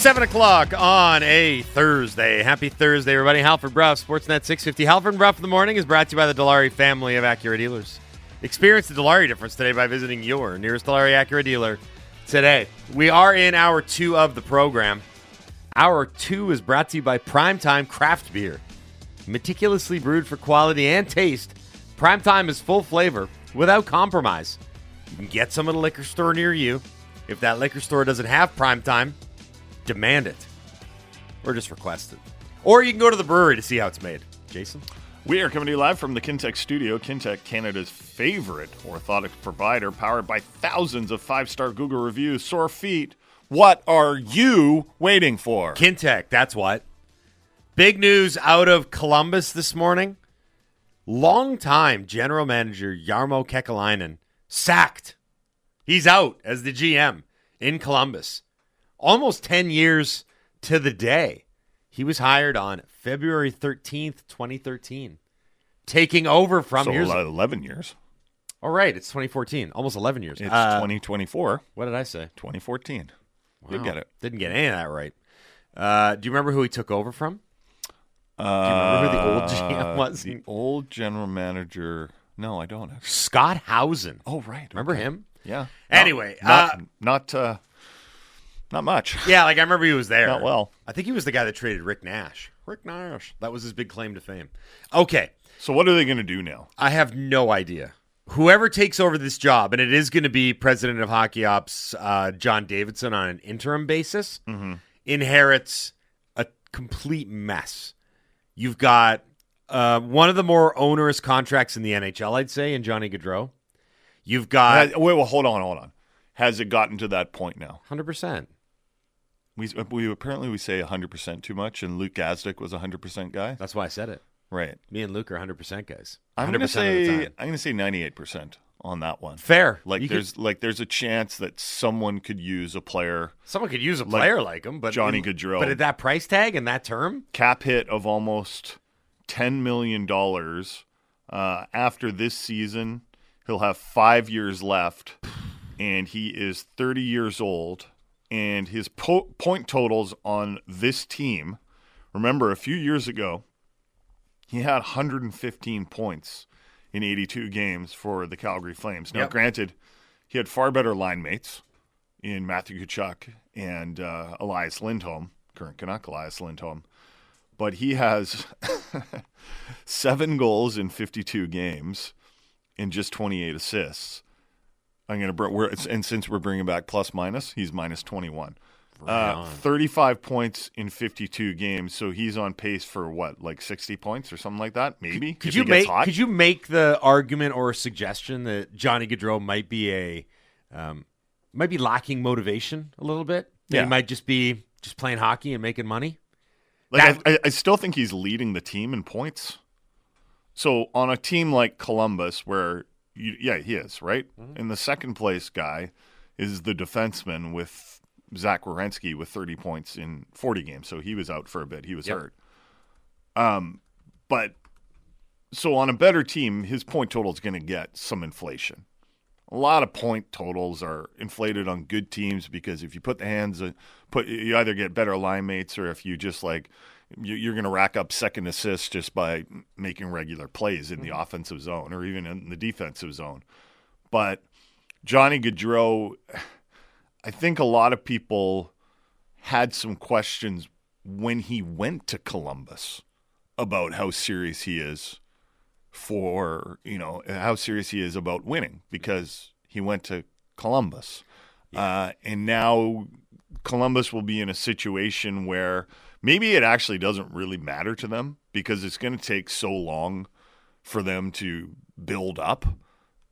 Seven o'clock on a Thursday. Happy Thursday, everybody. Halford Brough, Sportsnet 650. Halford Brough in the morning is brought to you by the Dilawri family of Acura dealers. Experience the Dilawri difference today by visiting your nearest Dilawri Acura dealer today. We are in hour two of the program. Hour two is brought to you by Primetime Craft Beer. Meticulously brewed for quality and taste, Primetime is full flavor without compromise. You can get some at a liquor store near you. If that liquor store doesn't have Primetime, demand it or just request it. Or you can go to the brewery to see how it's made. Jason? We are coming to you live from the Kintec studio. Kintec, Canada's favorite orthotic provider, powered by thousands of five star Google reviews. Sore feet. What are you waiting for? Kintec, that's what. Big news out of Columbus this morning. Longtime general manager Jarmo Kekalainen sacked. He's out as the GM in Columbus. Almost 10 years to the day. He was hired on February 13th, 2013, taking over from so years. 11 years. All right, it's 2014, almost 11 years. It's Uh, 2024, What did I say? 2014. You Wow. get it. Didn't get any of that right. Uh, do you remember who he took over from? Do you remember who the old GM was? Uh, The old general manager. No, I don't. Actually. Scott Howson. Oh, right. Remember okay. him? Yeah. Anyway, not uh, not uh, not much. Yeah, like I remember he was there. Not well. I think he was the guy that traded Rick Nash. Rick Nash. That was his big claim to fame. Okay. So what are they going to do now? I have no idea. Whoever takes over this job, and it is going to be president of Hockey Ops uh, John Davidson on an interim basis, inherits a complete mess. You've got uh, one of the more onerous contracts in the NHL, I'd say, in Johnny Gaudreau. You've got Has- wait, well, hold on, hold on. Has it gotten to that point now? 100%. We, we apparently we say 100% too much, and Luke Gazdic was a 100% guy. That's why I said it. Right. Me and Luke are 100% guys. 100% I'm gonna say. I'm gonna say 98% on that one. Fair. Like You could- there's like there's a chance that someone could use a player Someone could use a player like him, but Johnny Gaudreau. But at that price tag and that term, cap hit of almost 10 million dollars. Uh, after this season, he'll have five years left, and he is 30 years old. And his po- point totals on this team. Remember, a few years ago, he had 115 points in 82 games for the Calgary Flames. Now, Yep. granted, he had far better line mates in Matthew Tkachuk and uh, Elias Lindholm, current Canuck Elias Lindholm. But he has seven goals in 52 games and just 28 assists. I'm gonna bring. We're, and since we're bringing back plus minus, he's minus 21. Uh, 35 points in 52 games, so he's on pace for what, like 60 points or something like that, maybe. could if you make hot. could you make the argument or suggestion that Johnny Gaudreau might be a um, might be lacking motivation a little bit? That Yeah. he might just be just playing hockey and making money. Like That- I, I still think he's leading the team in points. So on a team like Columbus, where yeah, he is right. Mm-hmm. And the second place guy is the defenseman with Zach Werenski with 30 points in 40 games. So he was out for a bit. He was Yep. hurt. Um, but so on a better team, his point total is going to get some inflation. A lot of point totals are inflated on good teams because if you put the hands, put you either get better line mates or if you just like you're going to rack up second assists just by making regular plays in the offensive zone or even in the defensive zone. But Johnny Gaudreau, I think a lot of people had some questions when he went to Columbus about how serious he is for you know how serious he is about winning because he went to Columbus, uh, and now Columbus will be in a situation where maybe it actually doesn't really matter to them because it's going to take so long for them to build up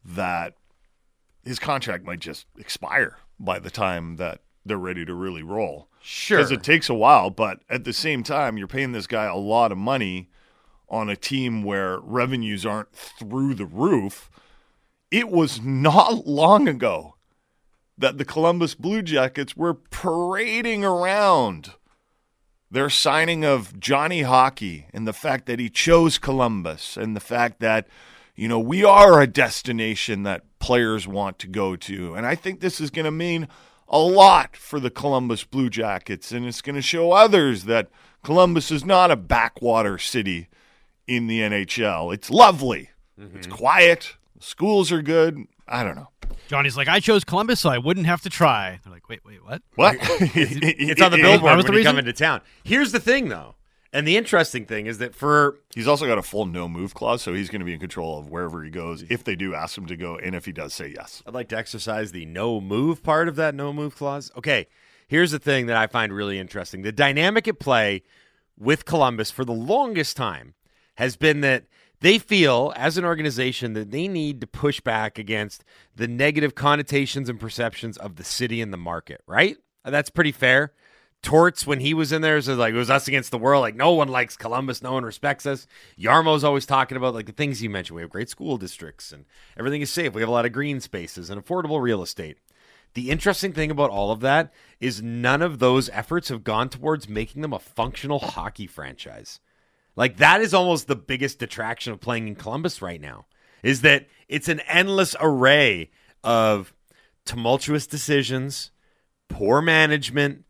that his contract might just expire by the time that they're ready to really roll Sure. because it takes a while. But at the same time, you're paying this guy a lot of money on a team where revenues aren't through the roof. It was not long ago that the Columbus Blue Jackets were parading around their signing of Johnny Hockey and the fact that he chose Columbus and the fact that, you know, we are a destination that players want to go to. And I think this is going to mean a lot for the Columbus Blue Jackets, and it's going to show others that Columbus is not a backwater city in the NHL. It's lovely. Mm-hmm. It's quiet. Schools are good. I don't know. Johnny's like, I chose Columbus so I wouldn't have to try. They're like, wait, wait, what? What? it's on the billboard when you come into town. Here's the thing, though. And the interesting thing is that for he's also got a full no move clause, so he's going to be in control of wherever he goes if they do ask him to go, and if he does say yes. I'd like to exercise the no move part of that no move clause. Okay, here's the thing that I find really interesting: the dynamic at play with Columbus for the longest time has been that they feel as an organization that they need to push back against the negative connotations and perceptions of the city and the market. Right? That's pretty fair. Torts when he was in there, so like it was us against the world. Like no one likes Columbus, no one respects us. Jarmo's always talking about like the things you mentioned. We have great school districts and everything is safe. We have a lot of green spaces and affordable real estate. The interesting thing about all of that is none of those efforts have gone towards making them a functional hockey franchise. Like that is almost the biggest detraction of playing in Columbus right now. Is that it's an endless array of tumultuous decisions, poor management,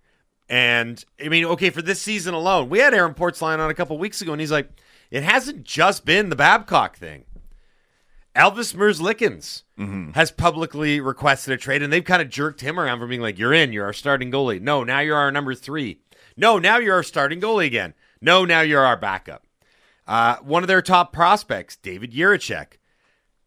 and I mean, okay, for this season alone, we had Aaron Portzline on a couple weeks ago, and he's like, it hasn't just been the Babcock thing. Elvis Merzlikins mm-hmm. has publicly requested a trade, and they've kind of jerked him around from being like, "You're in. You're our starting goalie. No, now you're our number three. No, now you're our starting goalie again. No, now you're our backup." Uh, one of their top prospects, David Jiricek,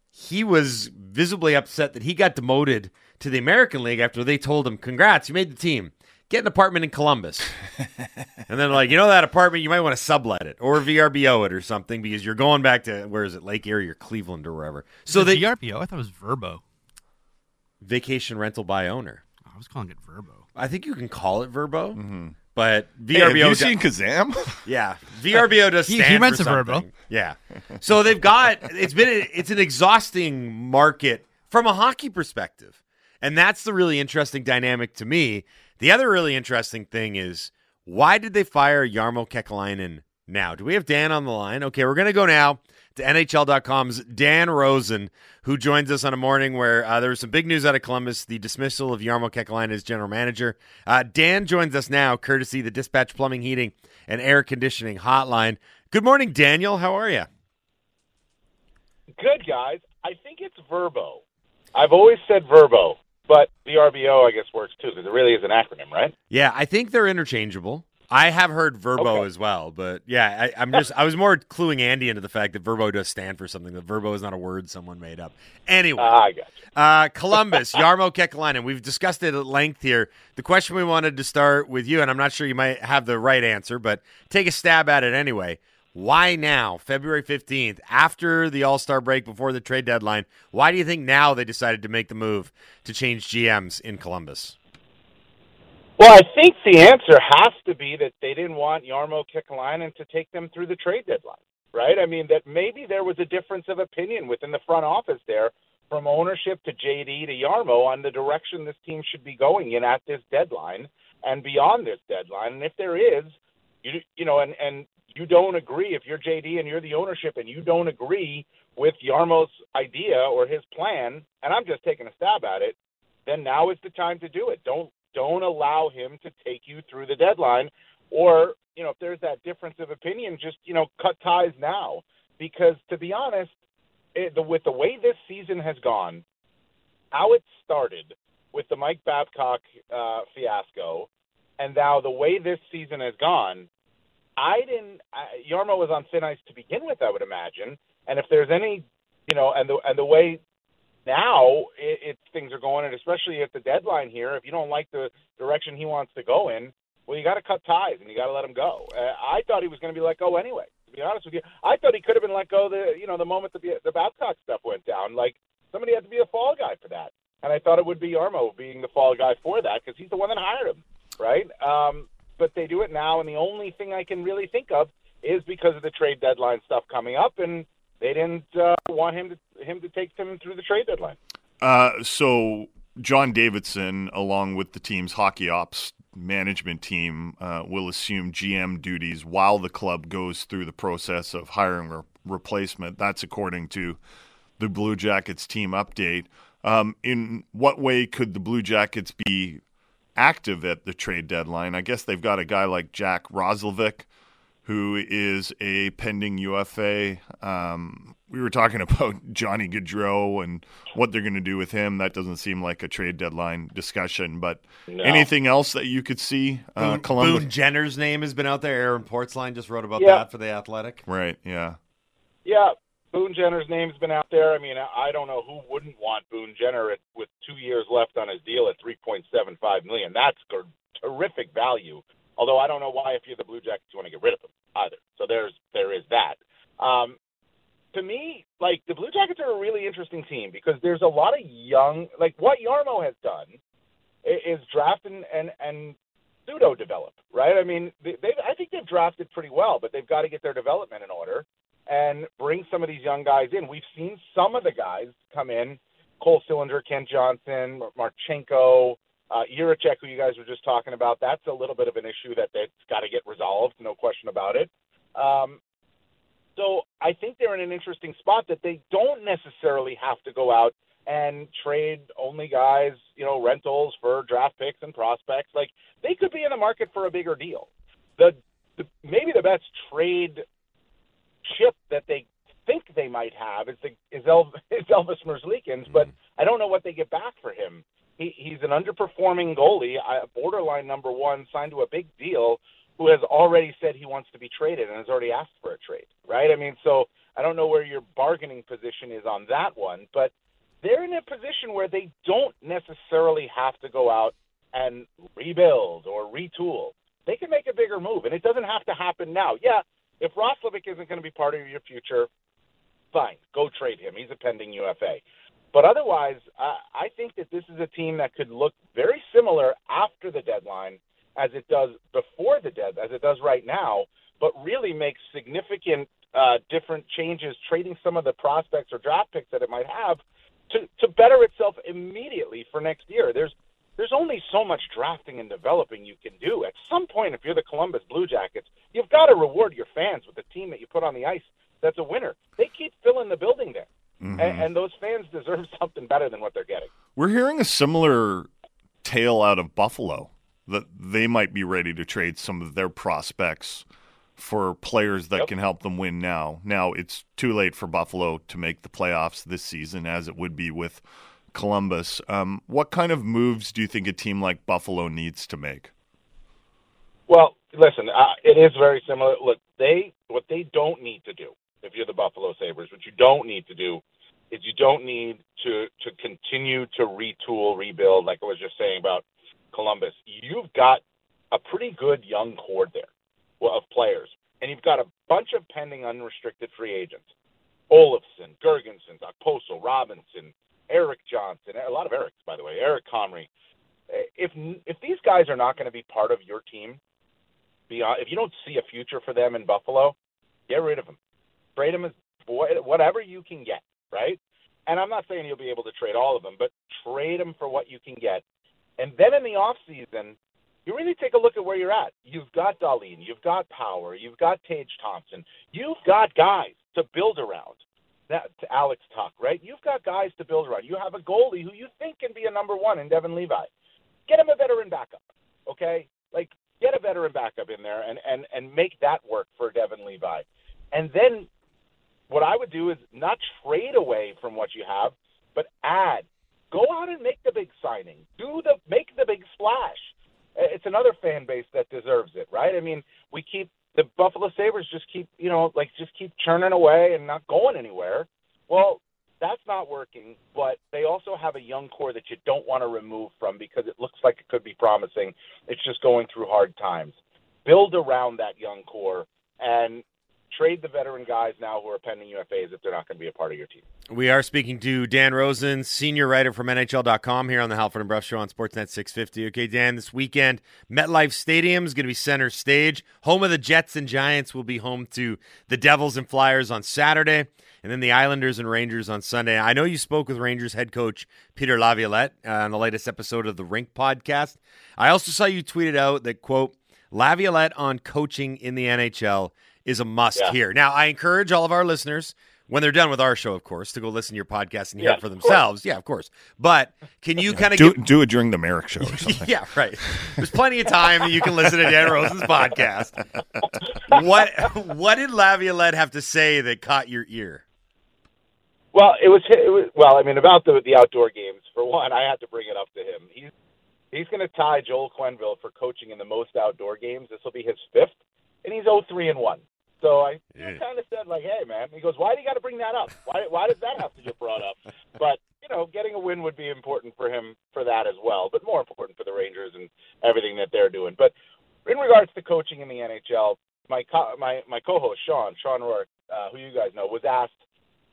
he was visibly upset that he got demoted to the American League after they told him, "Congrats, you made the team." get an apartment in Columbus. and then like, you know that apartment, you might want to sublet it or VRBO it or something because you're going back to where is it, Lake Erie or Cleveland or wherever. So the VRBO, I thought it was Verbo. Vacation rental by owner. I was calling it Verbo. I think you can call it Verbo. Mm-hmm. But VRBO. Hey, have you seen Kazam? Yeah, VRBO does stand he, he meant for something. Verbo. Yeah, so they've got it's been it's an exhausting market from a hockey perspective, and that's the really interesting dynamic to me the other really interesting thing is why did they fire Jarmo Kekalainen now? Do we have Dan on the line? Okay, we're going to go now to NHL.com's Dan Rosen, who joins us on a morning where uh, there was some big news out of Columbus, the dismissal of Jarmo Kekalainen as general manager. Uh, Dan joins us now, courtesy the Dispatch Plumbing, Heating, and Air Conditioning Hotline. Good morning, Daniel. How are you? Good, guys. I think it's Verbo. I've always said Verbo. But the RBO, I guess, works too because it really is an acronym, right? Yeah, I think they're interchangeable. I have heard Verbo okay. as well, but yeah, I, am just I was more cluing Andy into the fact that Verbo does stand for something. That Verbo is not a word someone made up. Anyway, uh, I got you. Uh, Columbus, Jarmo Kekalainen. We've discussed it at length here. The question we wanted to start with you, and I'm not sure you might have the right answer, but take a stab at it anyway. Why now, February 15th, after the All Star break, before the trade deadline? Why do you think now they decided to make the move to change GMs in Columbus? Well, I think the answer has to be that they didn't want Jarmo Kekalainen to take them through the trade deadline, right? I mean, that maybe there was a difference of opinion within the front office there from ownership to JD to Jarmo on the direction this team should be going in at this deadline and beyond this deadline. And if there is, you you know, and and you don't agree, if you're JD and you're the ownership and you don't agree with Jarmo's idea or his plan, and I'm just taking a stab at it, then now is the time to do it. Don't don't allow him to take you through the deadline, or you know if there's that difference of opinion, just you know cut ties now. Because to be honest, it, the, with the way this season has gone, how it started with the Mike Babcock uh, fiasco, and now the way this season has gone, I didn't. I, Jarmo was on thin ice to begin with, I would imagine. And if there's any, you know, and the and the way now it, it things are going, and especially at the deadline here, if you don't like the direction he wants to go in, well, you got to cut ties and you got to let him go. Uh, I thought he was going to be let go anyway. To be honest with you, I thought he could have been let go the you know the moment the the Babcock stuff went down. Like somebody had to be a fall guy for that, and I thought it would be Jarmo being the fall guy for that because he's the one that hired him, right? Um, but they do it now, and the only thing I can really think of is because of the trade deadline stuff coming up, and they didn't uh, want him to him to take them through the trade deadline. Uh, so John Davidson, along with the team's hockey ops management team, uh, will assume GM duties while the club goes through the process of hiring a replacement. That's according to the Blue Jackets team update. Um, in what way could the Blue Jackets be active at the trade deadline. I guess they've got a guy like Jack Roslovic, who is a pending UFA. Um, we were talking about Johnny Gaudreau and what they're going to do with him. That doesn't seem like a trade deadline discussion. But No. anything else that you could see? Uh, Boone, Columbus, Boone Jenner's name has been out there. Aaron Portzline just wrote about Yeah. that for the Athletic. right? Yeah. Yeah, Boone Jenner's name's been out there. I mean, I I don't know who wouldn't want Boone Jenner at, with two years left on his deal at three point seven five million. That's good, terrific value. Although I don't know why, if you're the Blue Jackets, you want to get rid of him either. So there's there is that. Um, to me, like the Blue Jackets are a really interesting team because there's a lot of young, like what Jarmo has done is draft and and, and pseudo develop, right? I mean, they, they I think they've drafted pretty well, but they've got to get their development in order and bring some of these young guys in. We've seen some of the guys come in: Cole Sillinger, Kent Johnson, Marchenko, uh, Jiricek, who you guys were just talking about. That's a little bit of an issue that that's got to get resolved, no question about it. Um, so I think they're in an interesting spot that they don't necessarily have to go out and trade only guys, you know, rentals for draft picks and prospects. Like they could be in the market for a bigger deal. The, the maybe the best trade chip that they think they might have is the is, El, is Elvis Merzlikins, but I don't know what they get back for him. He, he's an underperforming goalie, borderline number one, signed to a big deal, who has already said he wants to be traded and has already asked for a trade. Right? I mean, so I don't know where your bargaining position is on that one, but they're in a position where they don't necessarily have to go out and rebuild or retool. They can make a bigger move, and it doesn't have to happen now. Yeah, if Roslovic isn't going to be part of your future, fine, go trade him. He's a pending UFA. But otherwise, I I think that this is a team that could look very similar after the deadline as it does before the dead, as it does right now, but really make significant uh, different changes, trading some of the prospects or draft picks that it might have to to better itself immediately for next year. There's there's only so much drafting and developing you can do. At some point, if you're the Columbus Blue Jackets, you've got to reward your fans with the team that you put on the ice that's a winner. They keep filling the building there, Mhm. and, and those fans deserve something better than what they're getting. We're hearing a similar tale out of Buffalo that they might be ready to trade some of their prospects for players that Yep. can help them win now. Now, it's too late for Buffalo to make the playoffs this season, as it would be with Columbus. Um, what kind of moves do you think a team like Buffalo needs to make? Well, listen, uh, it is very similar. Look, they what they don't need to do if you're the Buffalo Sabres, what you don't need to do is you don't need to to continue to retool, rebuild, like I was just saying about Columbus. You've got a pretty good young core there of players, and you've got a bunch of pending unrestricted free agents: Olofsson, Girgensons, Okposo, Robinson, Erik Johnson, a lot of Erics, by the way, Eric Comrie. If if these guys are not going to be part of your team, beyond if you don't see a future for them in Buffalo, get rid of them. Trade them as whatever you can get, right? And I'm not saying you'll be able to trade all of them, but trade them for what you can get. And then in the off season, you really take a look at where you're at. You've got Dahlin, you've got Power, you've got Tage Thompson, you've got guys to build around. That to Alex Tuch, right? You've got guys to build around. You have a goalie who you think can be a number one in Devon Levi. Get him a veteran backup, okay? Like get a veteran backup in there and and and make that work for Devon Levi. And then what I would do is not trade away from what you have, but add. Go out and make the big signing. Do the make the big splash. It's another fan base that deserves it, right? I mean, we keep the Buffalo Sabres just keep, you know, like just keep churning away and not going anywhere. Well, that's not working, but they also have a young core that you don't want to remove from because it looks like it could be promising. It's just going through hard times. Build around that young core and trade the veteran guys now who are pending UFAs if they're not going to be a part of your team. We are speaking to Dan Rosen, senior writer from NHL.com here on the Halford and Brough Show on Sportsnet 650. Okay, Dan, this weekend, MetLife Stadium is going to be center stage. Home of the Jets and Giants will be home to the Devils and Flyers on Saturday, and then the Islanders and Rangers on Sunday. I know you spoke with Rangers head coach Peter Laviolette uh, on the latest episode of the Rink podcast. I also saw you tweeted out that, quote, Laviolette on coaching in the NHL is a must Yeah. here. Now, I encourage all of our listeners when they're done with our show, of course, to go listen to your podcast and hear Yeah, it for of course. themselves. Yeah, of course. But can you kind of Do, give do it during the Merrick show or something. yeah, right. There's plenty of time that you can listen to Dan Rosen's podcast. What what did Laviolette have to say that caught your ear? Well, it was, it was well. I mean, about the the outdoor games. For one, I had to bring it up to him. He's he's going to tie Joel Quenneville for coaching in the most outdoor games. This will be his fifth, and he's 0-3 and one. So I Yeah. kind of said like, "Hey, man." He goes, "Why do you got to bring that up? Why why does that have to get brought up?" But you know, getting a win would be important for him for that as well, but more important for the Rangers and everything that they're doing. But in regards to coaching in the NHL, my co- my my co-host Shawn Shawn Roarke, uh, who you guys know, was asked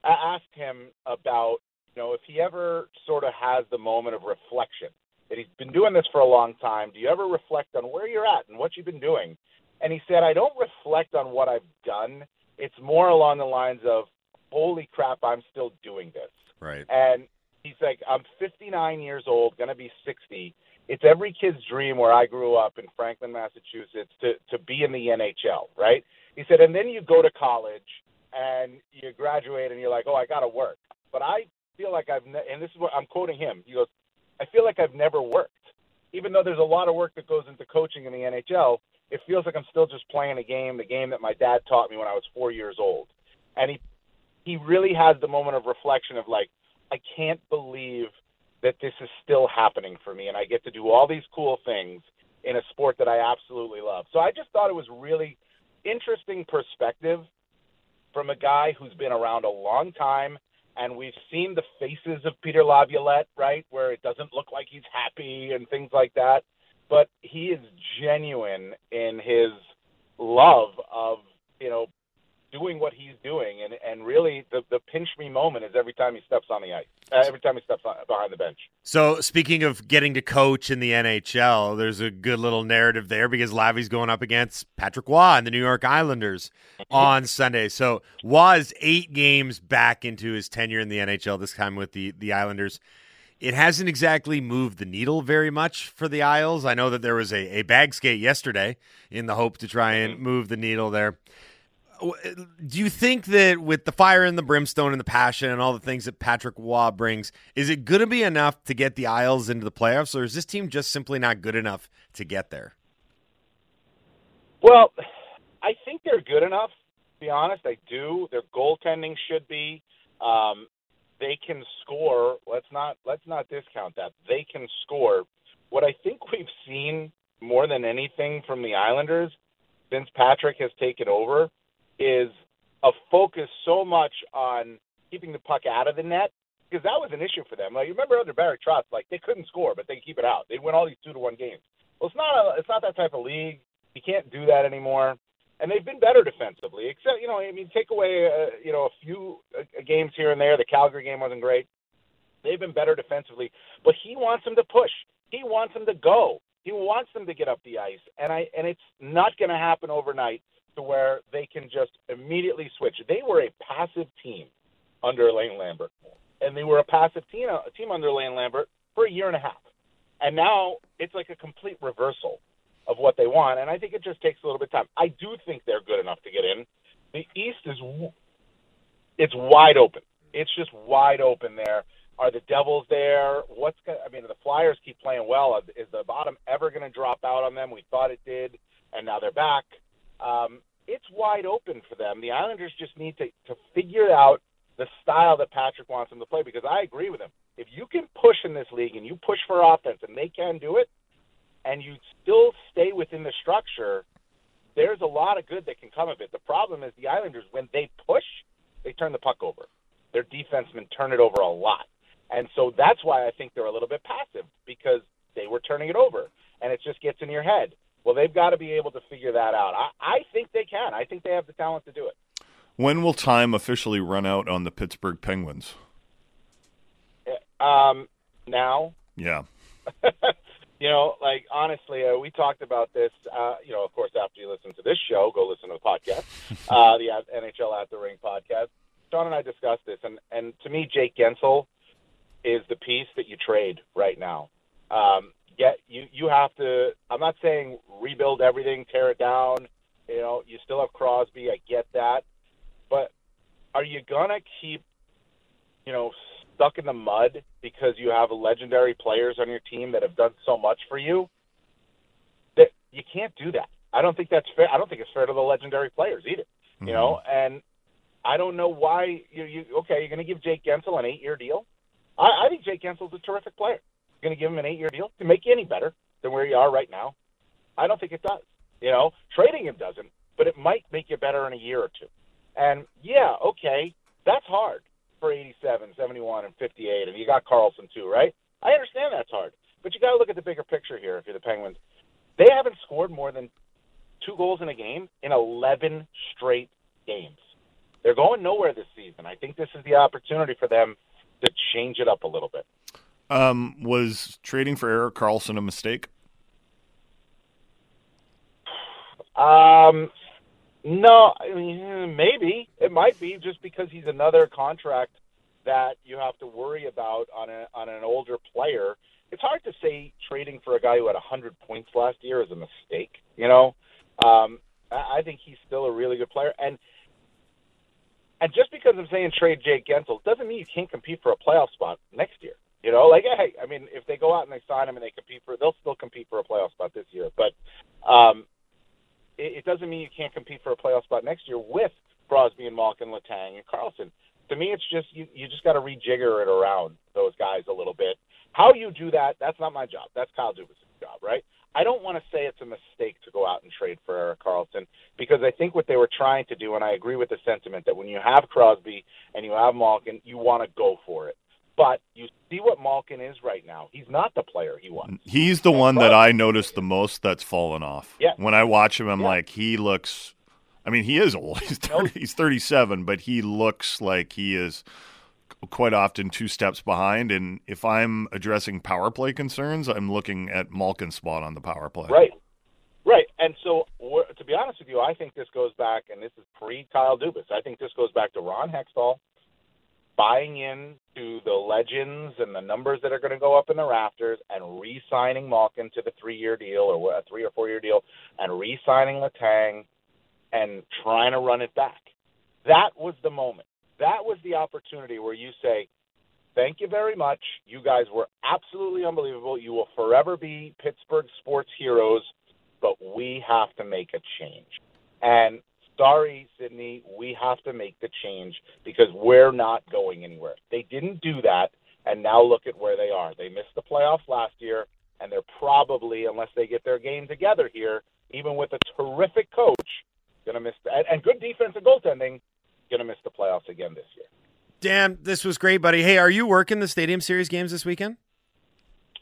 I asked him about you know if he ever sort of has the moment of reflection that he's been doing this for a long time. Do you ever reflect on where you're at and what you've been doing? And he said, I don't reflect on what I've done. It's more along the lines of, holy crap, I'm still doing this. Right. And he's like, I'm 59 years old, going to be 60. It's every kid's dream where I grew up in Franklin, Massachusetts, to, to be in the NHL, right? He said, and then you go to college and you graduate and you're like, oh, I got to work. But I feel like I've, ne- and this is what I'm quoting him. He goes, I feel like I've never worked. Even though there's a lot of work that goes into coaching in the NHL, it feels like I'm still just playing a game, the game that my dad taught me when I was four years old. And he he really has the moment of reflection of like, I can't believe that this is still happening for me and I get to do all these cool things in a sport that I absolutely love. So I just thought it was really interesting perspective from a guy who's been around a long time and we've seen the faces of Peter Laviolette, right, where it doesn't look like he's happy and things like that. But he is genuine in his love of, you know, doing what he's doing and and really the the pinch me moment is every time he steps on the ice. Uh, every time he steps on, behind the bench. So speaking of getting to coach in the NHL, there's a good little narrative there because Lavi's going up against Patrick Roy and the New York Islanders on Sunday. So Roy is eight games back into his tenure in the NHL, this time with the the Islanders. It hasn't exactly moved the needle very much for the Isles. I know that there was a, a bag skate yesterday in the hope to try and move the needle there. Do you think that with the fire and the brimstone and the passion and all the things that Patrick Roy brings, is it going to be enough to get the Isles into the playoffs, or is this team just simply not good enough to get there? Well, I think they're good enough. To be honest, I do. Their goaltending should be. Um, they can score. Let's not let's not discount that. They can score. What I think we've seen more than anything from the Islanders since Patrick has taken over is a focus so much on keeping the puck out of the net because that was an issue for them. Like you remember under Barry Trotz, like they couldn't score, but they keep it out. They win all these two to one games. Well, it's not a, it's not that type of league. You can't do that anymore. And they've been better defensively, except you know, I mean, take away uh, you know a few uh, games here and there. The Calgary game wasn't great. They've been better defensively, but he wants them to push. He wants them to go. He wants them to get up the ice, and I and it's not going to happen overnight to where they can just immediately switch. They were a passive team under Lane Lambert, and they were a passive team a team under Lane Lambert for a year and a half, and now it's like a complete reversal of what they want. And I think it just takes a little bit of time. I do think they're good enough to get in. The East is it's wide open. It's just wide open there. Are the Devils there? What's going I mean, the Flyers keep playing well. Is the bottom ever going to drop out on them? We thought it did, and now they're back. Um, it's wide open for them. The Islanders just need to, to figure out the style that Patrick wants them to play because I agree with him. If you can push in this league and you push for offense and they can do it, and you still stay within the structure, there's a lot of good that can come of it. The problem is the Islanders, when they push, they turn the puck over. Their defensemen turn it over a lot. And so that's why I think they're a little bit passive because they were turning it over and it just gets in your head. Well, they've got to be able to figure that out. I, I think they can. I think they have the talent to do it. When will time officially run out on the Pittsburgh Penguins? Um, now, Yeah. you know, like honestly, uh, we talked about this. Uh, you know, of course, after you listen to this show, go listen to the podcast, uh, the NHL at the Rink podcast. Shawn and I discussed this, and and to me, Jake Guentzel is the piece that you trade right now. Um, get you you have to. I'm not saying rebuild everything, tear it down. You know, you still have Crosby. I get that, but are you gonna keep, you know, stuck in the mud because you have legendary players on your team that have done so much for you? That you can't do that. I don't think that's fair. I don't think it's fair to the legendary players either. You know, mm-hmm. and I don't know why you, you okay. You're going to give Jake Guentzel an eight-year deal. I, I think Jake Guentzel's a terrific player. You're going to give him an eight-year deal to make you any better than where you are right now. I don't think it does. You know, trading him doesn't, but it might make you better in a year or two. And yeah, okay, that's hard for 87, 71, and 58. And you got Karlsson too, right? I understand that's hard, but you got to look at the bigger picture here. If you're the Penguins, they haven't scored more than two goals in a game in 11 straight games. They're going nowhere this season. I think this is the opportunity for them to change it up a little bit. Um, was trading for Erik Karlsson a mistake? Um, no, I mean, maybe it might be just because he's another contract that you have to worry about on a on an older player. It's hard to say trading for a guy who had 100 points last year is a mistake. You know, um, I I think he's still a really good player, and and just because I'm saying trade Jake Guentzel doesn't mean you can't compete for a playoff spot next year. You know, like hey, I mean, if they go out and they sign him and they compete for, they'll still compete for a playoff spot this year. But um, doesn't mean you can't compete for a playoff spot next year with Crosby and Malkin, Letang and Karlsson. To me, it's just you. You just got to rejigger it around those guys a little bit. How you do that, that's not my job. That's Kyle Dubas' job, right? I don't want to say it's a mistake to go out and trade for Erik Karlsson because I think what they were trying to do, and I agree with the sentiment that when you have Crosby and you have Malkin, you want to go for it. But you see what Malkin is right now. He's not the player he was. He's the one that I noticed the most that's fallen off. Yeah. When I watch him, I'm Yeah. like, he looks. I mean, he is old. He's 30, he's 37, but he looks like he is quite often two steps behind. And if I'm addressing power play concerns, I'm looking at Malkin's spot on the power play. Right. Right. And so, to be honest with you, I think this goes back, and this is pre Kyle Dubas. I think this goes back to Ron Hextall buying in to the legends and the numbers that are going to go up in the rafters and re signing Malkin to the three year deal or a three or four year deal and re signing Letang and trying to run it back. That was the moment. That was the opportunity where you say, Thank you very much. You guys were absolutely unbelievable. You will forever be Pittsburgh sports heroes, but we have to make a change. And sorry, Sidney, we have to make the change because we're not going anywhere. They didn't do that, and now look at where they are. They missed the playoffs last year, and they're probably, unless they get their game together here, even with a terrific coach, going to miss the, and, and good defense and goaltending, going to miss the playoffs again this year. Dan, this was great, buddy. Hey, are you working the Stadium Series games this weekend?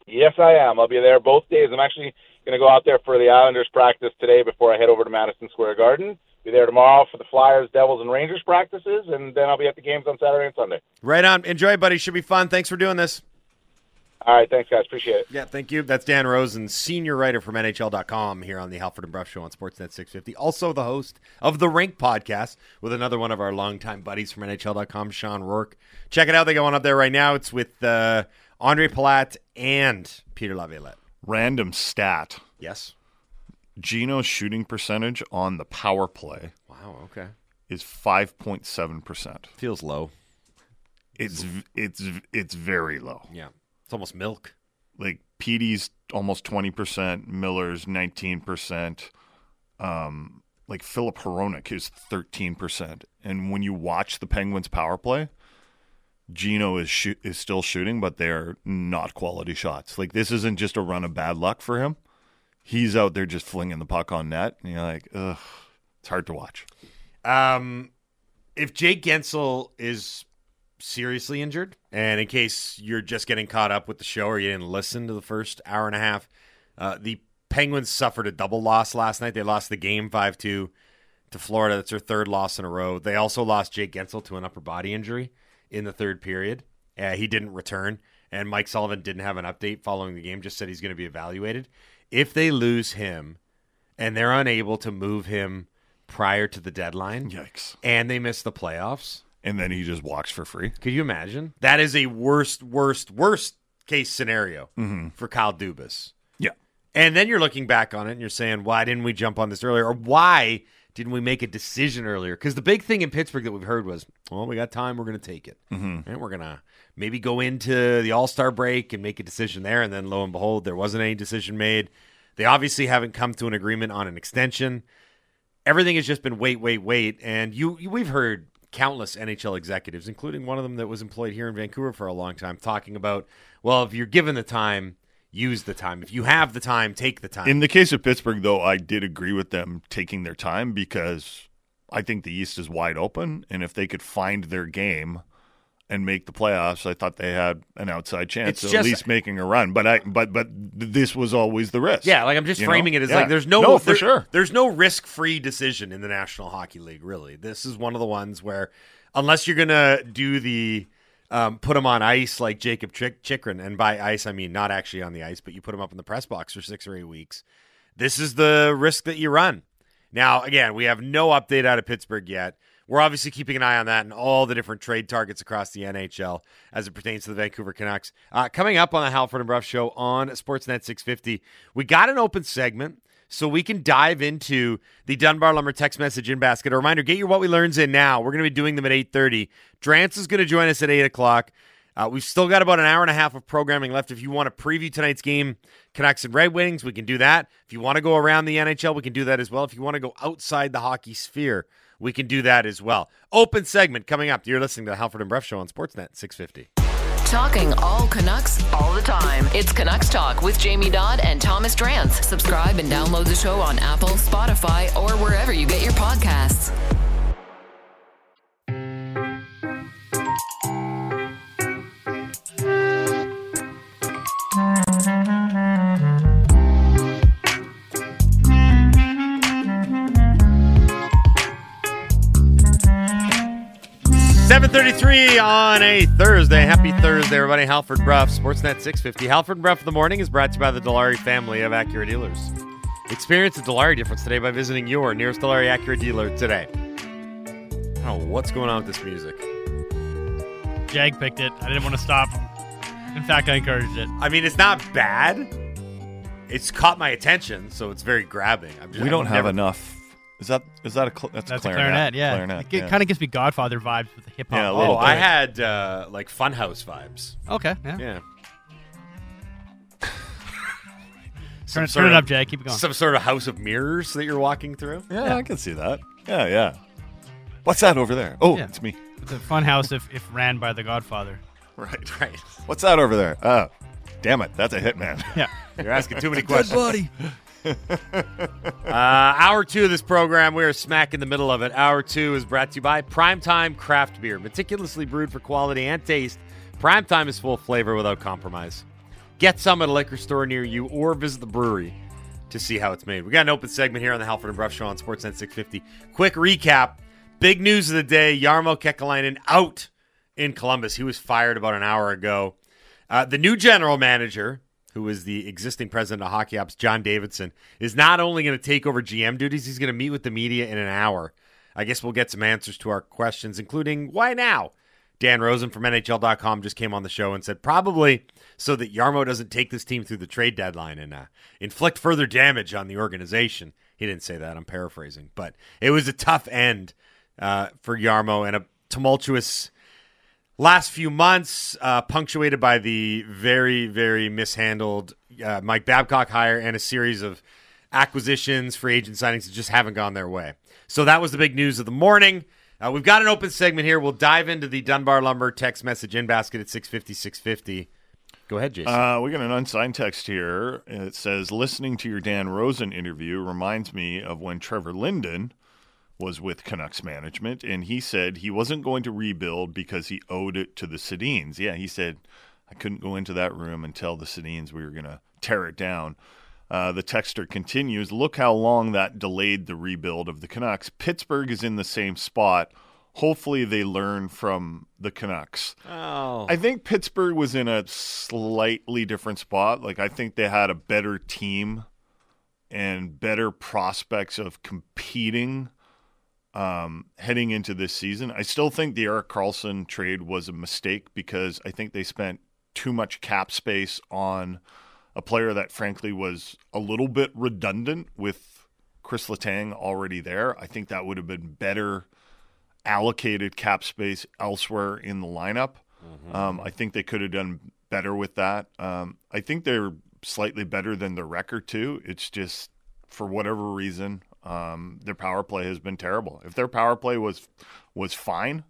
Yes, I am. I'll be there both days. I'm actually going to go out there for the Islanders practice today before I head over to Madison Square Garden. Be there tomorrow for the Flyers, Devils, and Rangers practices, and then I'll be at the games on Saturday and Sunday. Right on. Enjoy, buddy. Should be fun. Thanks for doing this. All right, thanks, guys. Appreciate it. Yeah, thank you. That's Dan Rosen, senior writer from NHL.com here on the Halford and Brough Show on Sportsnet 650. Also the host of the Rink podcast with another one of our longtime buddies from NHL.com, Shawn Roarke. Check it out. They go on up there right now. It's with uh, Andre Palat and Peter Laviolette. Random stat Yes. Geno's shooting percentage on the power play Wow. Okay. is 5.7%. Feels low. It's it's it's very low. Yeah. It's almost milk. like Petey's almost twenty percent, Miller's nineteen percent, um, like Filip Hronek is thirteen percent. And when you watch the Penguins power play, Geno is shoot, is still shooting, but they're not quality shots. Like this isn't just a run of bad luck for him. He's out there just flinging the puck on net, and you're like, ugh, it's hard to watch. Um, if Jake Guentzel is seriously injured, and in case you're just getting caught up with the show or you didn't listen to the first hour and a half, uh, the Penguins suffered a double loss last night. They lost the game 5 2 to Florida. That's their third loss in a row. They also lost Jake Guentzel to an upper body injury in the third period. Uh, he didn't return, and Mike Sullivan didn't have an update following the game, just said he's going to be evaluated. If they lose him and they're unable to move him prior to the deadline, Yikes! and they miss the playoffs. And then he just walks for free. Could you imagine? That is a worst, worst, worst case scenario Mm-hmm. for Kyle Dubas. Yeah. And then you're looking back on it and you're saying, why didn't we jump on this earlier? Or why didn't we make a decision earlier? Because the big thing in Pittsburgh that we've heard was, well, we got time, we're going to take it, Mm-hmm. and we're going to maybe go into the All Star break and make a decision there. And then lo and behold, there wasn't any decision made. They obviously haven't come to an agreement on an extension. Everything has just been wait, wait, wait. And you, you we've heard countless NHL executives, including one of them that was employed here in Vancouver for a long time, talking about, well, if you're given the time, use the time. If you have the time, take the time. In the case of Pittsburgh, though, I did agree with them taking their time because I think the East is wide open, and if they could find their game and make the playoffs, I thought they had an outside chance of just- at least making a run. But I, but but this was always the risk. Yeah, like I'm just You know? framing it as Yeah. like there's no, No, for there- sure. There's no risk-free decision in the National Hockey League. Really, this is one of the ones where unless you're gonna do the um, put him on ice like Jacob Chick- Chychrun, and by ice I mean not actually on the ice, but you put him up in the press box for six or eight weeks. This is the risk that you run. Now, again, we have no update out of Pittsburgh yet. We're obviously keeping an eye on that and all the different trade targets across the NHL as it pertains to the Vancouver Canucks. Uh, coming up on the Halford and Brough Show on Sportsnet 650, we got an open segment so we can dive into the Dunbar Lumber text message in basket. A reminder: get your what we learns in now. We're going to be doing them at 8:30. Drance is going to join us at 8 o'clock. Uh, we've still got about an hour and a half of programming left. If you want to preview tonight's game, Canucks and Red Wings, we can do that. If you want to go around the NHL, we can do that as well. If you want to go outside the hockey sphere, we can do that as well. Open segment coming up. You're listening to the Halford and Brough Show on Sportsnet 650. Talking all Canucks all the time. It's Canucks Talk with Jamie Dodd and Thomas Drance. Subscribe and download the show on Apple, Spotify, or wherever you get your podcasts. Seven thirty-three on a Thursday. Happy Thursday, everybody. Halford Brough, Sportsnet 650. Halford Brough of the morning is brought to you by the Dilawri family of Acura dealers. Experience the Dilawri difference today by visiting your nearest Dilawri Acura dealer today. I don't know what's going on with this music. Jag picked it. I didn't want to stop. In fact, I encouraged it. I mean, it's not bad. It's caught my attention, so it's very grabbing. I'm just, we don't I've have never- enough. Is that is that a cl- that's, That's a a clarinet? clarinet, yeah. Clarinet, it yeah. kind of gives me Godfather vibes with the hip hop. Yeah, Oh, little I had uh, like Funhouse vibes. Okay, yeah. Yeah. Turn, Some turn it up, Jag. Keep it going. Some sort of house of mirrors that you're walking through. Yeah, I can see that. Yeah, yeah. What's that over there? Oh, Yeah. it's me. It's a fun house if, if ran by the Godfather. Right. Right. What's that over there? Oh, damn it, that's a hitman. Yeah. You're asking too many questions. buddy. Uh, hour two of this program, we are smack in the middle of it. Hour two is brought to you by Primetime Craft Beer, meticulously brewed for quality and taste. Primetime is full flavor without compromise. Get some at a liquor store near you or visit the brewery to see how it's made. We got an open segment here on the Halford and Brough Show on Sportsnet 650. Quick recap. Big news of the day Jarmo Kekalainen out in Columbus. He was fired about an hour ago. Uh, the new general manager, who is the existing president of Hockey Ops, John Davidson, is not only going to take over GM duties, he's going to meet with the media in an hour. I guess we'll get some answers to our questions, including why now? Dan Rosen from NHL.com just came on the show and said probably so that Jarmo doesn't take this team through the trade deadline and uh, inflict further damage on the organization. He didn't say that. I'm paraphrasing, but it was a tough end uh, for Jarmo and a tumultuous last few months, uh, punctuated by the very, very mishandled uh, Mike Babcock hire and a series of acquisitions, free agent signings that just haven't gone their way. So that was the big news of the morning. Uh, we've got an open segment here. We'll dive into the Dunbar Lumber text message in basket at 650, 650. Go ahead, Jason. Uh, we got an unsigned text here. It says, "Listening to your Dan Rosen interview reminds me of when Trevor Linden was with Canucks management, and he said he wasn't going to rebuild because he owed it to the Sedins. Yeah, he said I couldn't go into that room and tell the Sedins we were going to tear it down." Uh, the texter continues, "Look how long that delayed the rebuild of the Canucks. Pittsburgh is in the same spot." Hopefully, they learn from the Canucks. oh. I think Pittsburgh was in a slightly different spot. Like I think they had a better team and better prospects of competing um, heading into this season. I still think the Erik Karlsson trade was a mistake because I think they spent too much cap space on a player that frankly was a little bit redundant with Chris Letang already there. I think that would have been better allocated cap space elsewhere in the lineup. Um, I think they could have done better with that. Um, I think they're slightly better than the record too. It's just for whatever reason, um, their power play has been terrible. If their power play was was fine,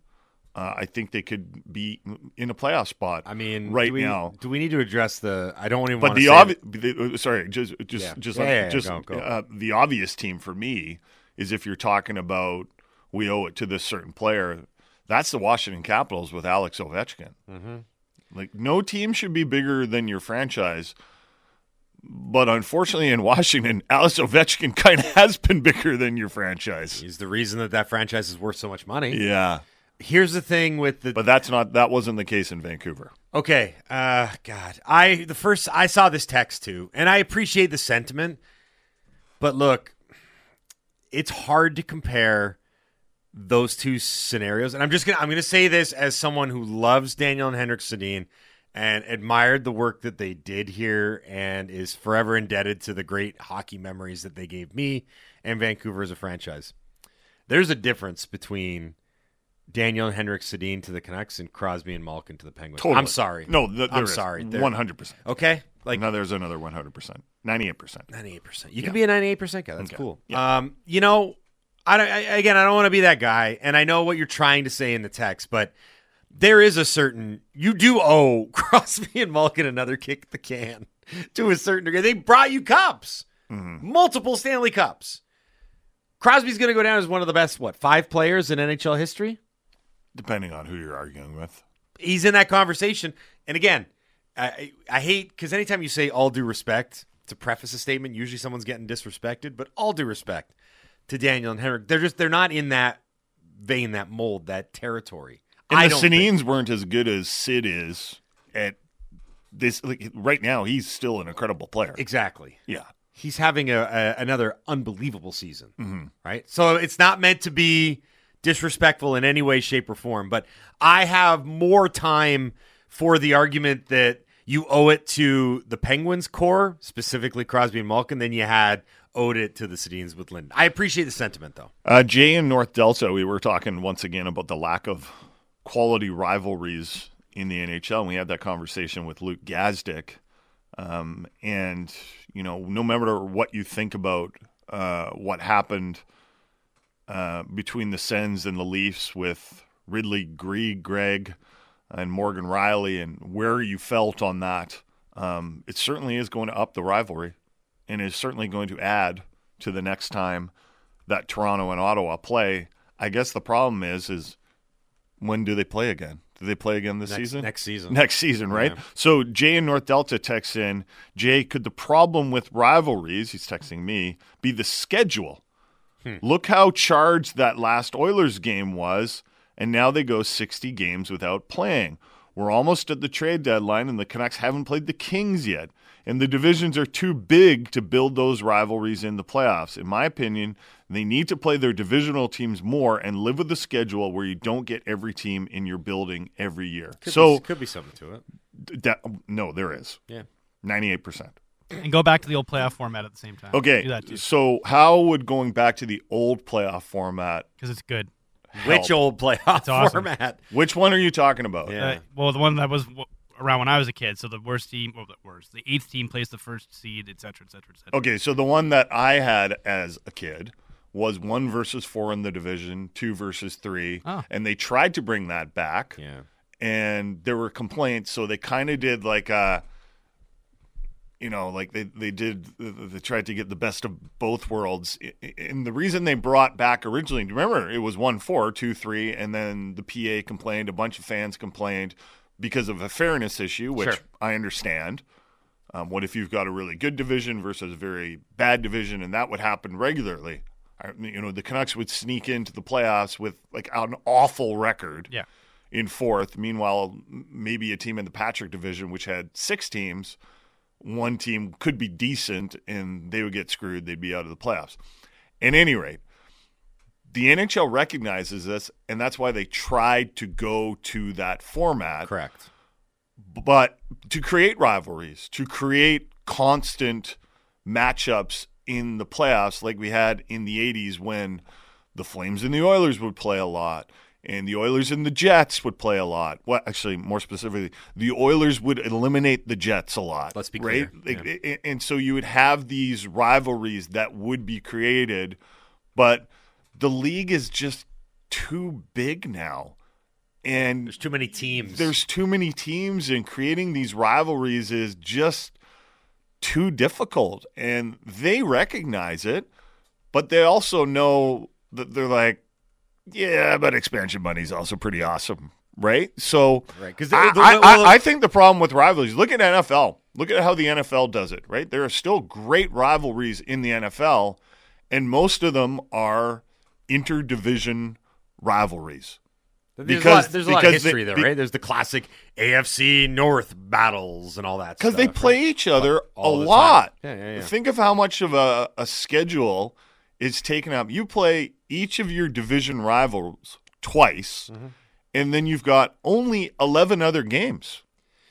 uh, I think they could be in a playoff spot. I mean, right do we, now. do we need to address the? I don't even. But want the to obvious, the, sorry, just just Yeah. just yeah, yeah, just go, go. Uh, the obvious team for me is if you're talking about we owe it to this certain player. That's the Washington Capitals with Alex Ovechkin. Mm-hmm. Like no team should be bigger than your franchise. But unfortunately, in Washington, Alex Ovechkin kind of has been bigger than your franchise. He's the reason that that franchise is worth so much money. Yeah, Here's the thing with the but that's not that wasn't the case in Vancouver. Okay. Uh God. I the first I saw this text too, and I appreciate the sentiment. But look, it's hard to compare those two scenarios. And I'm just gonna I'm gonna say this as someone who loves Daniel and Henrik Sedin and admired the work that they did here and is forever indebted to the great hockey memories that they gave me and Vancouver as a franchise. There's a difference between Daniel and Henrik Sedin to the Canucks and Crosby and Malkin to the Penguins. Totally. I'm sorry. No, th- I'm is. sorry. One hundred percent. Okay, like No, there's another one hundred percent. Ninety-eight percent. ninety-eight percent. You can be a ninety-eight percent guy. That's Okay. cool. Yeah. Um, you know, I, don't- I again, I don't want to be that guy, and I know what you're trying to say in the text, but there is a certain you do owe Crosby and Malkin another kick the can to a certain degree. They brought you cups, Mm-hmm. multiple Stanley Cups. Crosby's going to go down as one of the best, what, five players in NHL history? Depending on who you're arguing with. he's in that conversation. And again, I, I hate because anytime you say all due respect to preface a statement, usually someone's getting disrespected. But all due respect to Daniel and Henrik, they're just they're not in that vein, that mold, that territory. And I the think- weren't as good as Sid is at this. Like, right now, he's still an incredible player. exactly. Yeah. He's having a, a another unbelievable season, Mm-hmm. right? So it's not meant to be disrespectful in any way, shape, or form. But I have more time for the argument that you owe it to the Penguins core, specifically Crosby and Malkin, than you had owed it to the Sedins with Linden. I appreciate the sentiment, though. Uh, Jay in North Delta, we were talking once again about the lack of quality rivalries in the NHL. And we had that conversation with Luke Gazdic. Um, and, you know, no matter what you think about uh, what happened uh, between the Sens and the Leafs with Ridly, Greig, Greg, and Morgan Rielly, and where you felt on that, um, it certainly is going to up the rivalry and is certainly going to add to the next time that Toronto and Ottawa play. I guess the problem is is when do they play again? Do they play again this Next, season? next season. Next season, right? So Jay in North Delta texts in, Jay, could the problem with rivalries, he's texting me, be the schedule? Hmm. Look how charged that last Oilers game was, and now they go 60 games without playing. We're almost at the trade deadline, and the Canucks haven't played the Kings yet. And the divisions are too big to build those rivalries in the playoffs. In my opinion, they need to play their divisional teams more and live with the schedule where you don't get every team in your building every year. Could so be, could be something to it. that, no, there is. Yeah. 98%. and go back to the old playoff format at the same time. Okay. do that too So, how would going back to the old playoff format, because it's good. Which old playoff It's awesome. format? which one are you talking about? Yeah. Uh, well, the one that was w- around when I was a kid. So the worst team, well, the worst, the eighth team plays the first seed, et cetera, et cetera, et cetera. Okay, so the one that I had as a kid was one versus four in the division, two versus three, Oh. and they tried to bring that back, Yeah. and there were complaints, so they kind of did like a, you know, like they they did they tried to get the best of both worlds, and the reason they brought back originally, remember, it was one four, two three, and then the PA complained, a bunch of fans complained because of a fairness issue, which Sure. I understand. Um, what if you've got a really good division versus a very bad division, and that would happen regularly? I, you know, the Canucks would sneak into the playoffs with like an awful record Yeah. in fourth. Meanwhile, maybe a team in the Patrick division, which had six teams, one team could be decent and they would get screwed. They'd be out of the playoffs. At any rate, the NHL recognizes this, and that's why they tried to go to that format Correct. but to create rivalries, to create constant matchups in the playoffs like we had in the 80s when the Flames and the Oilers would play a lot and the Oilers and the Jets would play a lot. Well, actually, more specifically, the Oilers would eliminate the Jets a lot. Let's be right? clear. And- And so you would have these rivalries that would be created, but the league is just too big now. And There's too many teams. there's too many teams and creating these rivalries is just too difficult and they recognize it but they also know that they're like yeah but expansion money is also pretty awesome right so Right, 'cause I, I- I- I think the problem with rivalries look at nfl look at how the nfl does it right there are still great rivalries in the nfl and most of them are interdivision rivalries There's a because- lot, there's a lot of because they- history there, right? There's the classic AFC North battles and all that because they right? play each other a all lot. Yeah, yeah, yeah. Think of how much of a, a schedule is taken up. You play each of your division rivals twice, Mm-hmm. and then you've got only eleven other games.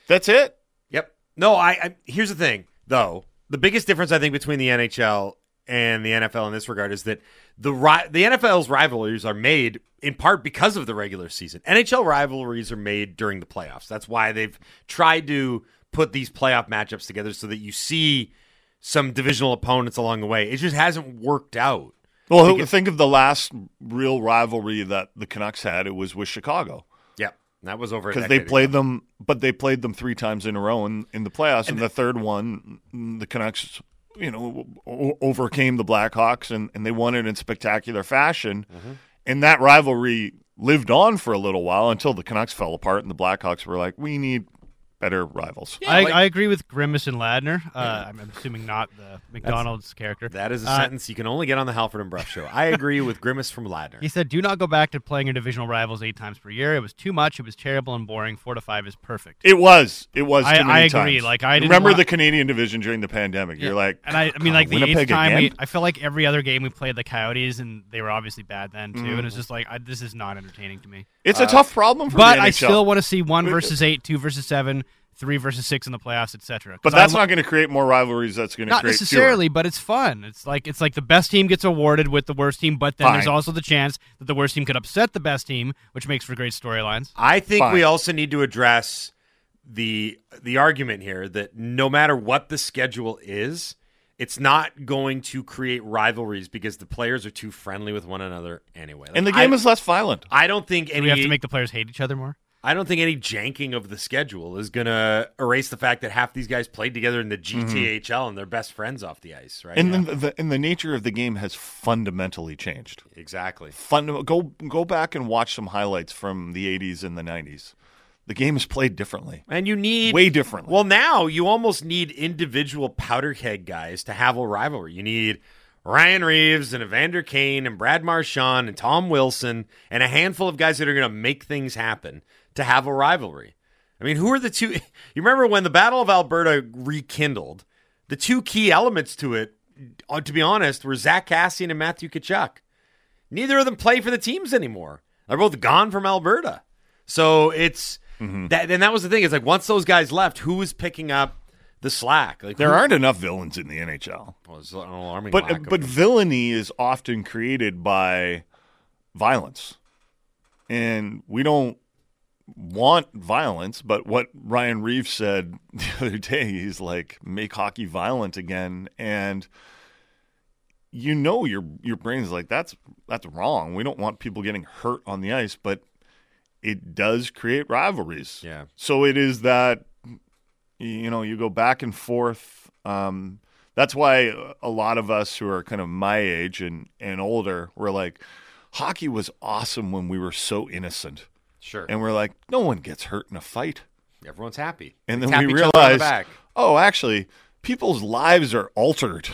That's it. Yep. No, I, I here's the thing though. The biggest difference I think between the NHL and the NFL in this regard is that the the NFL's rivalries are made in part because of the regular season. NHL rivalries are made during the playoffs. That's why they've tried to put these playoff matchups together so that you see some divisional opponents along the way. It just hasn't worked out. Well, Because- think of the last real rivalry that the Canucks had. It was with Chicago Yep. That was over because they played ago. them, but they played them three times in a row in, in the playoffs. And, the third one, the Canucks, you know, o- overcame the Blackhawks and, and they won it in spectacular fashion. Mm-hmm. And that rivalry lived on for a little while until the Canucks fell apart and the Blackhawks were like, we need better rivals. I, like- I agree with Grimace and Ladner. Uh, I'm assuming not the McDonald's character. That is a Uh, sentence you can only get on the Halford and Brough show. I agree with Grimace from Ladner. He said, "Do not go back to playing your divisional rivals eight times per year. It was too much. It was terrible and boring. Four to five is perfect." It was. It was. I- many I agree. times. Like, I didn't remember want- the Canadian division during the pandemic. You're like, and I, I mean, "God, like the Winnipeg eighth time, we. I feel like every other game we played the Coyotes, and they were obviously bad then too. Mm-hmm. And it's just like I, this is not entertaining to me. it's a tough problem for But the I still want to see one versus eight, two versus seven, three versus six in the playoffs, etc. But that's not going to create more rivalries. That's going to not create necessarily, but it's fun. It's like it's like the best team gets awarded with the worst team, but then there's also the chance that the worst team could upset the best team, which makes for great storylines. I think Fine. we also need to address the the argument here that no matter what the schedule is, it's not going to create rivalries because the players are too friendly with one another anyway. fewer. And the game I, is less violent. I don't think Do any. we have to make the players hate each other more. I don't think any janking of the schedule is going to erase the fact that half these guys played together in the mm-hmm. GTHL and they're best friends off the ice, right? And the, the, and the nature of the game has fundamentally changed. exactly. Go go back and watch some highlights from the 80s and the 90s. The game is played differently, And you need way differently. Well, now you almost need individual powder keg guys to have a rivalry. You need Ryan Reaves and Evander Kane and Brad Marchand and Tom Wilson and a handful of guys that are going to make things happen to have a rivalry. I mean, who are the two? You remember when the Battle of Alberta rekindled? The two key elements to it, uh, to be honest, were Zack Kassian and Matthew Tkachuk. Neither of them play for the teams anymore. They're both gone from Alberta. So it's that, and that was the thing. It's like once those guys left, who was picking up the slack? Like there who, aren't enough villains in the NHL. Well, it's an alarming But but villainy is often created by violence, and we don't want violence. But what Ryan Reaves said the other day, he's like, "Make hockey violent again," and you know your your brain's like, "That's that's wrong. We don't want people getting hurt on the ice," but it does create rivalries. Yeah. So it is that you know you go back and forth. Um, that's why a lot of us who are kind of my age and and older, we're like, hockey was awesome when we were so innocent, sure, and we're like, no one gets hurt in a fight. everyone's happy. And then we each other on the realize, back. oh, actually, people's lives are altered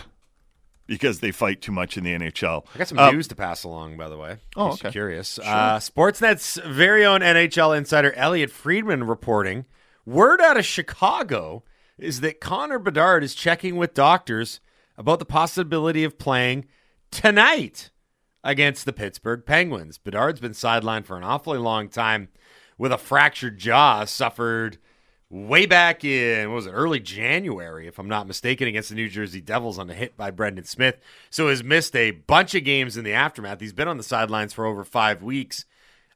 because they fight too much in the NHL. I got some Uh, news to pass along, by the way. Oh, okay. Curious. Uh, Sportsnet's very own NHL insider Elliot Friedman reporting word out of Chicago is that Connor Bedard is checking with doctors about the possibility of playing tonight against the Pittsburgh Penguins. Bedard's been sidelined for an awfully long time with a fractured jaw suffered way back in what was it early January, if I'm not mistaken, against the New Jersey Devils on a hit by Brendan Smith. So has missed a bunch of games in the aftermath. He's been on the sidelines for over five weeks.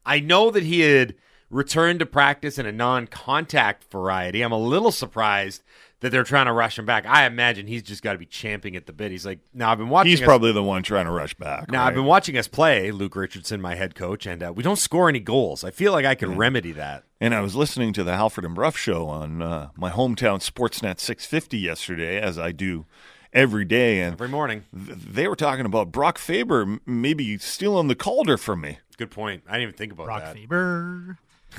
I know that he had returned to practice in a non-contact variety. I'm a little surprised that they're trying to rush him back. I imagine he's just got to be champing at the bit. He's like, now I've been watching. He's us- probably the one trying to rush back. now right? I've been watching us play, Luke Richardson, my head coach, and uh, we don't score any goals. I feel like I can remedy that. And I was listening to the Halford and Brough show on uh, my hometown Sportsnet 650 yesterday, as I do every day, and Every morning. th- they were talking about Brock Faber m- maybe stealing the Calder from me. Good point. I didn't even think about Brock that. Faber.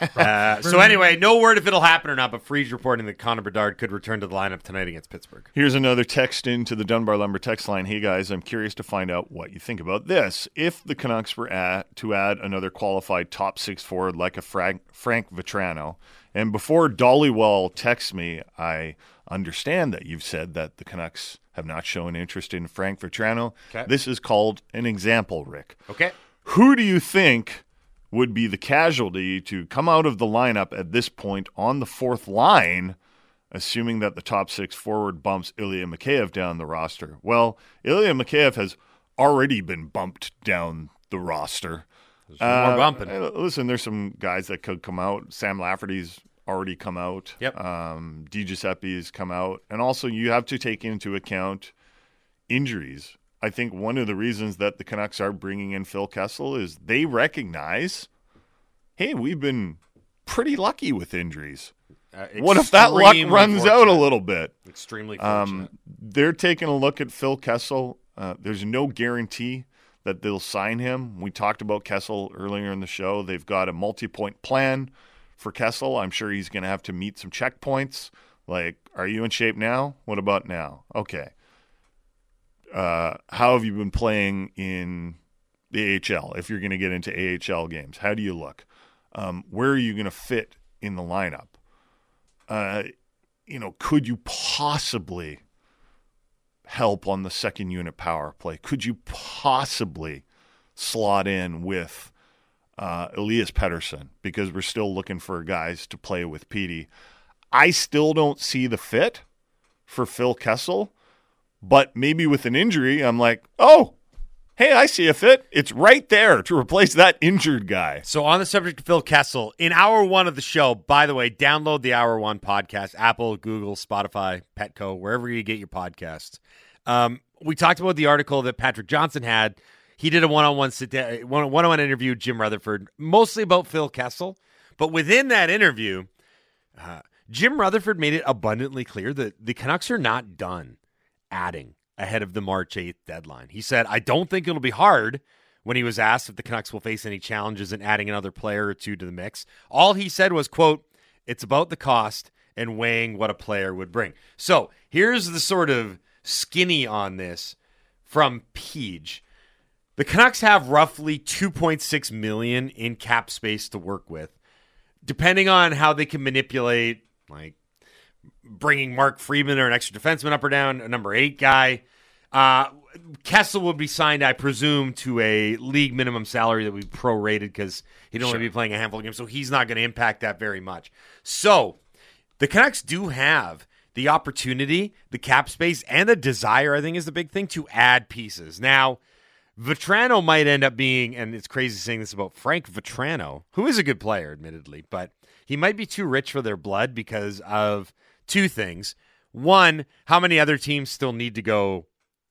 Uh, so anyway, no word if it'll happen or not, but Friedge reporting that Connor Bedard could return to the lineup tonight against Pittsburgh. Here's another text into the Dunbar Lumber text line. Hey guys, I'm curious to find out what you think about this. If the Canucks were at, to add another qualified top six forward like a Frank, Frank Vatrano, and before Dilawri texts me, I understand that you've said that the Canucks have not shown interest in Frank Vatrano. Okay. This is called an example, Rick. Okay. Who do you think would be the casualty to come out of the lineup at this point on the fourth line, assuming that the top six forward bumps Ilya Mikheyev down the roster? Well, Ilya Mikheyev has already been bumped down the roster. some more bumping. uh, Listen, there's some guys that could come out. Sam Lafferty's already come out. Yep. Um, Di Giuseppe's come out. And also, you have to take into account injuries. I think one of the reasons that the Canucks are bringing in Phil Kessel is they recognize, hey, we've been pretty lucky with injuries. Uh, What if that luck runs out a little bit? Extremely fortunate. Um, they're taking a look at Phil Kessel. Uh, there's no guarantee that they'll sign him. We talked about Kessel earlier in the show. They've got a multi-point plan for Kessel. I'm sure he's going to have to meet some checkpoints. Like, are you in shape now? What about now? Okay. Uh, how have you been playing in the AHL? If you're going to get into AHL games, how do you look? Um, where are you going to fit in the lineup? Uh, you know, could you possibly help on the second unit power play? Could you possibly slot in with uh, Elias Pettersson because we're still looking for guys to play with Petey? I still don't see the fit for Phil Kessel, but maybe with an injury, I'm like, oh, hey, I see a fit. It's right there to replace that injured guy. So, on the subject of Phil Kessel, in hour one of the show, by the way, download the hour one podcast Apple, Google, Spotify, Petco, wherever you get your podcasts. Um, we talked about the article that Patrick Johnston had. He did a one on one sit down, one on one interview with Jim Rutherford, mostly about Phil Kessel. But within that interview, uh, Jim Rutherford made it abundantly clear that the Canucks are not done adding ahead of the March 8th deadline. He said, I don't think it'll be hard when he was asked if the Canucks will face any challenges in adding another player or two to the mix. All he said was, quote, it's about the cost and weighing what a player would bring. So here's the sort of skinny on this from Peach. The Canucks have roughly 2.6 million in cap space to work with. Depending on how they can manipulate like bringing Mark Friedman or an extra defenseman up or down, a number 8 guy, uh, Kessel would be signed, I presume, to a league minimum salary that would be prorated because he'd only be playing a handful of games, so he's not going to impact that very much. So the Canucks do have the opportunity, the cap space, and the desire, I think, is the big thing to add pieces. Now, Vatrano might end up being, and it's crazy saying this about Frank Vatrano, who is a good player, admittedly, but he might be too rich for their blood because of two things. One, how many other teams still need to go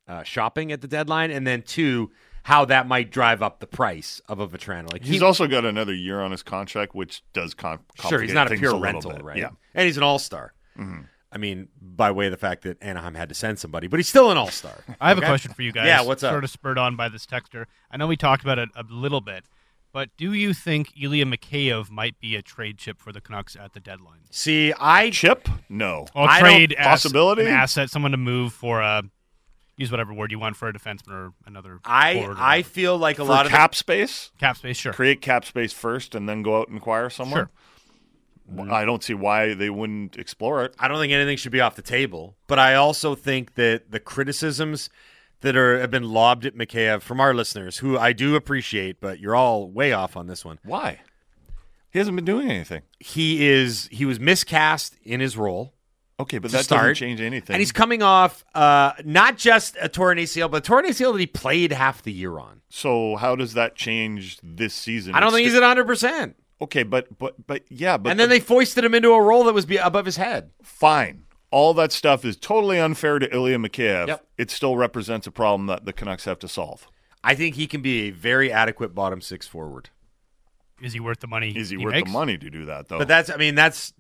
uh, shopping at the deadline? And then two, how that might drive up the price of a Vatrano. Like He's he- also got another year on his contract, which does com- Sure, he's not a pure little rental, bit. right? Yeah. Mm-hmm. And he's an all star. I mean, by way of the fact that Anaheim had to send somebody, but he's still an all star. I have a question for you guys. Yeah, what's up? Sort of spurred on by this texter. I know we talked about it a little bit, but do you think Ilya Mikheyev might be a trade chip for the Canucks at the deadline? See, I Chip? No. Or I don't- trade as possibility? an asset, someone to move for a use whatever word you want for a defenseman or another. I or I feel like a For lot of the- cap space, cap space. Sure. create cap space first and then go out and acquire someone. Sure. I don't see why they wouldn't explore it. I don't think anything should be off the table, but I also think that the criticisms that are have been lobbed at Mikheyev from our listeners, who I do appreciate, but you're all way off on this one. Why? He hasn't been doing anything. He is he was miscast in his role. Okay, but that start. doesn't change anything. And he's coming off uh, not just a torn ACL, but a torn ACL that he played half the year on. so how does that change this season? I don't It's think he's at 100%. okay, but but but yeah, but and then they foisted him into a role that was be above his head. fine. All that stuff is totally unfair to Ilya Mikheyev. Yep. It still represents a problem that the Canucks have to solve. I think he can be a very adequate bottom six forward. Is he worth the money? Is he, he worth makes? the money to do that though? But that's, I mean, that's,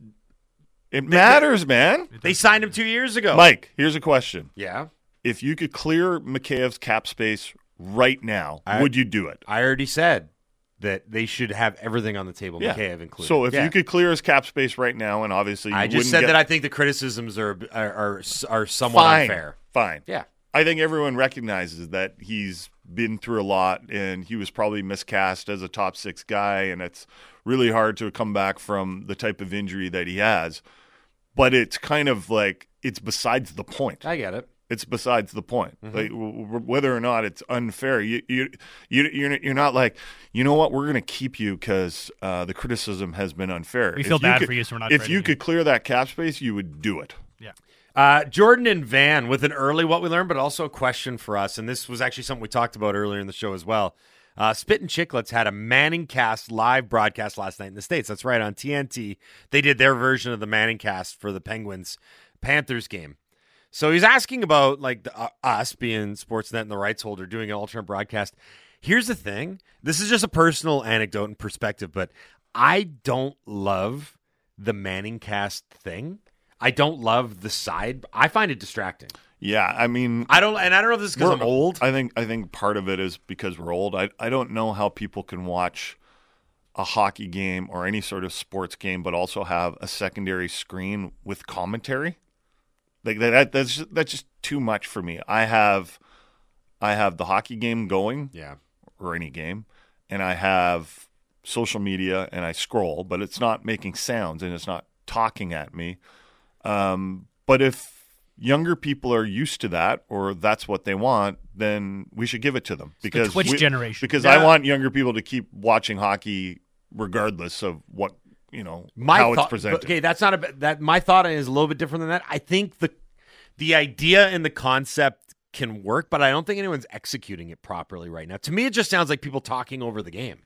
it matters, man. they signed him two years ago. Mike, here's a question: Yeah. If you could clear Mikheyev's cap space right now, I- would you do it? I already said that they should have everything on the table, Mikheyev included. So if Yeah. you could clear his cap space right now, and obviously you I just said get- that I think the criticisms are are are, are somewhat fine, unfair. fine. Yeah. I think everyone recognizes that he's been through a lot and he was probably miscast as a top six guy, and it's really hard to come back from the type of injury that he has. But it's kind of like it's besides the point. I get it. It's besides the point. Mm-hmm. Like w- w- whether or not it's unfair, you you you you're, you're not like you know what we're going to keep you because uh, the criticism has been unfair. We If feel bad could- for you, so we're not If you you. could clear that cap space, you would do it. Yeah. Uh, Jordan and Van with an early what we learned, but also a question for us. And this was actually something we talked about earlier in the show as well. Uh, Spit and Chicklets had a Manning Cast live broadcast last night in the States. That's right, on TNT. They did their version of the Manning Cast for the Penguins Panthers game. So he's asking about like the, uh, us being Sportsnet and the rights holder doing an alternate broadcast. Here's the thing this is just a personal anecdote and perspective, but I don't love the Manning Cast thing. I don't love the side. I find it distracting. Yeah, I mean, I don't, and I don't know if this is because I'm old. I think I think part of it is because we're old. I I don't know how people can watch a hockey game or any sort of sports game, but also have a secondary screen with commentary. Like that, that's just, that's just too much for me. I have I have the hockey game going yeah, or any game, and I have social media and I scroll, but it's not making sounds and it's not talking at me. Um, but if younger people are used to that or that's what they want, then we should give it to them because Twitch we- generation. Because Yeah. I want younger people to keep watching hockey regardless of what you know my how thought, it's presented. Okay, that's not a that. My thought is a little bit different than that. I think the the idea and the concept can work, but I don't think anyone's executing it properly right now. To me, it just sounds like people talking over the game.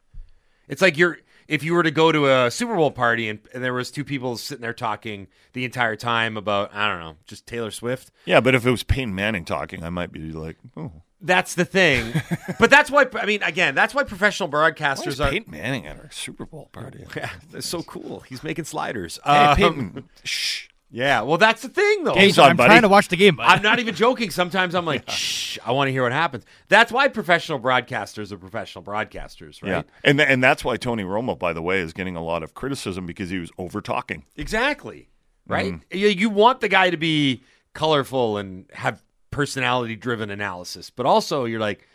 It's like you're if you were to go to a Super Bowl party and, and there was two people sitting there talking the entire time about I don't know, just Taylor Swift. Yeah, but if it was Peyton Manning talking, I might be like, oh, That's the thing. but that's why I mean, again, that's why professional why is broadcasters are. Peyton Manning at our Super Bowl party? Yeah, that's so cool. He's making sliders. Hey, Um, Peyton, shh. Yeah, well, that's the thing, though. Hey, Hold on, I'm buddy. trying to watch the game, bud. I'm not even joking. Sometimes I'm like, shh, I want to hear what happens. That's why professional broadcasters are professional broadcasters, right? Yeah, and th- and that's why Tony Romo, by the way, is getting a lot of criticism because he was over talking. Exactly. Right? Mm-hmm. You, you want the guy to be colorful and have personality driven analysis, but also you're like,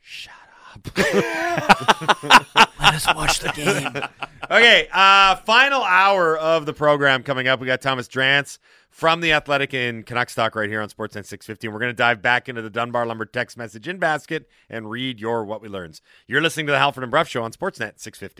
shut up. Let us watch the game. okay, uh, final hour of the program coming up. We got Thomas Drance from the Athletic in Canuck Stock right here on Sportsnet 650. And we're going to dive back into the Dunbar Lumber text message in basket and read your what we learns. You're listening to the Halford and Brough Show on Sportsnet 650.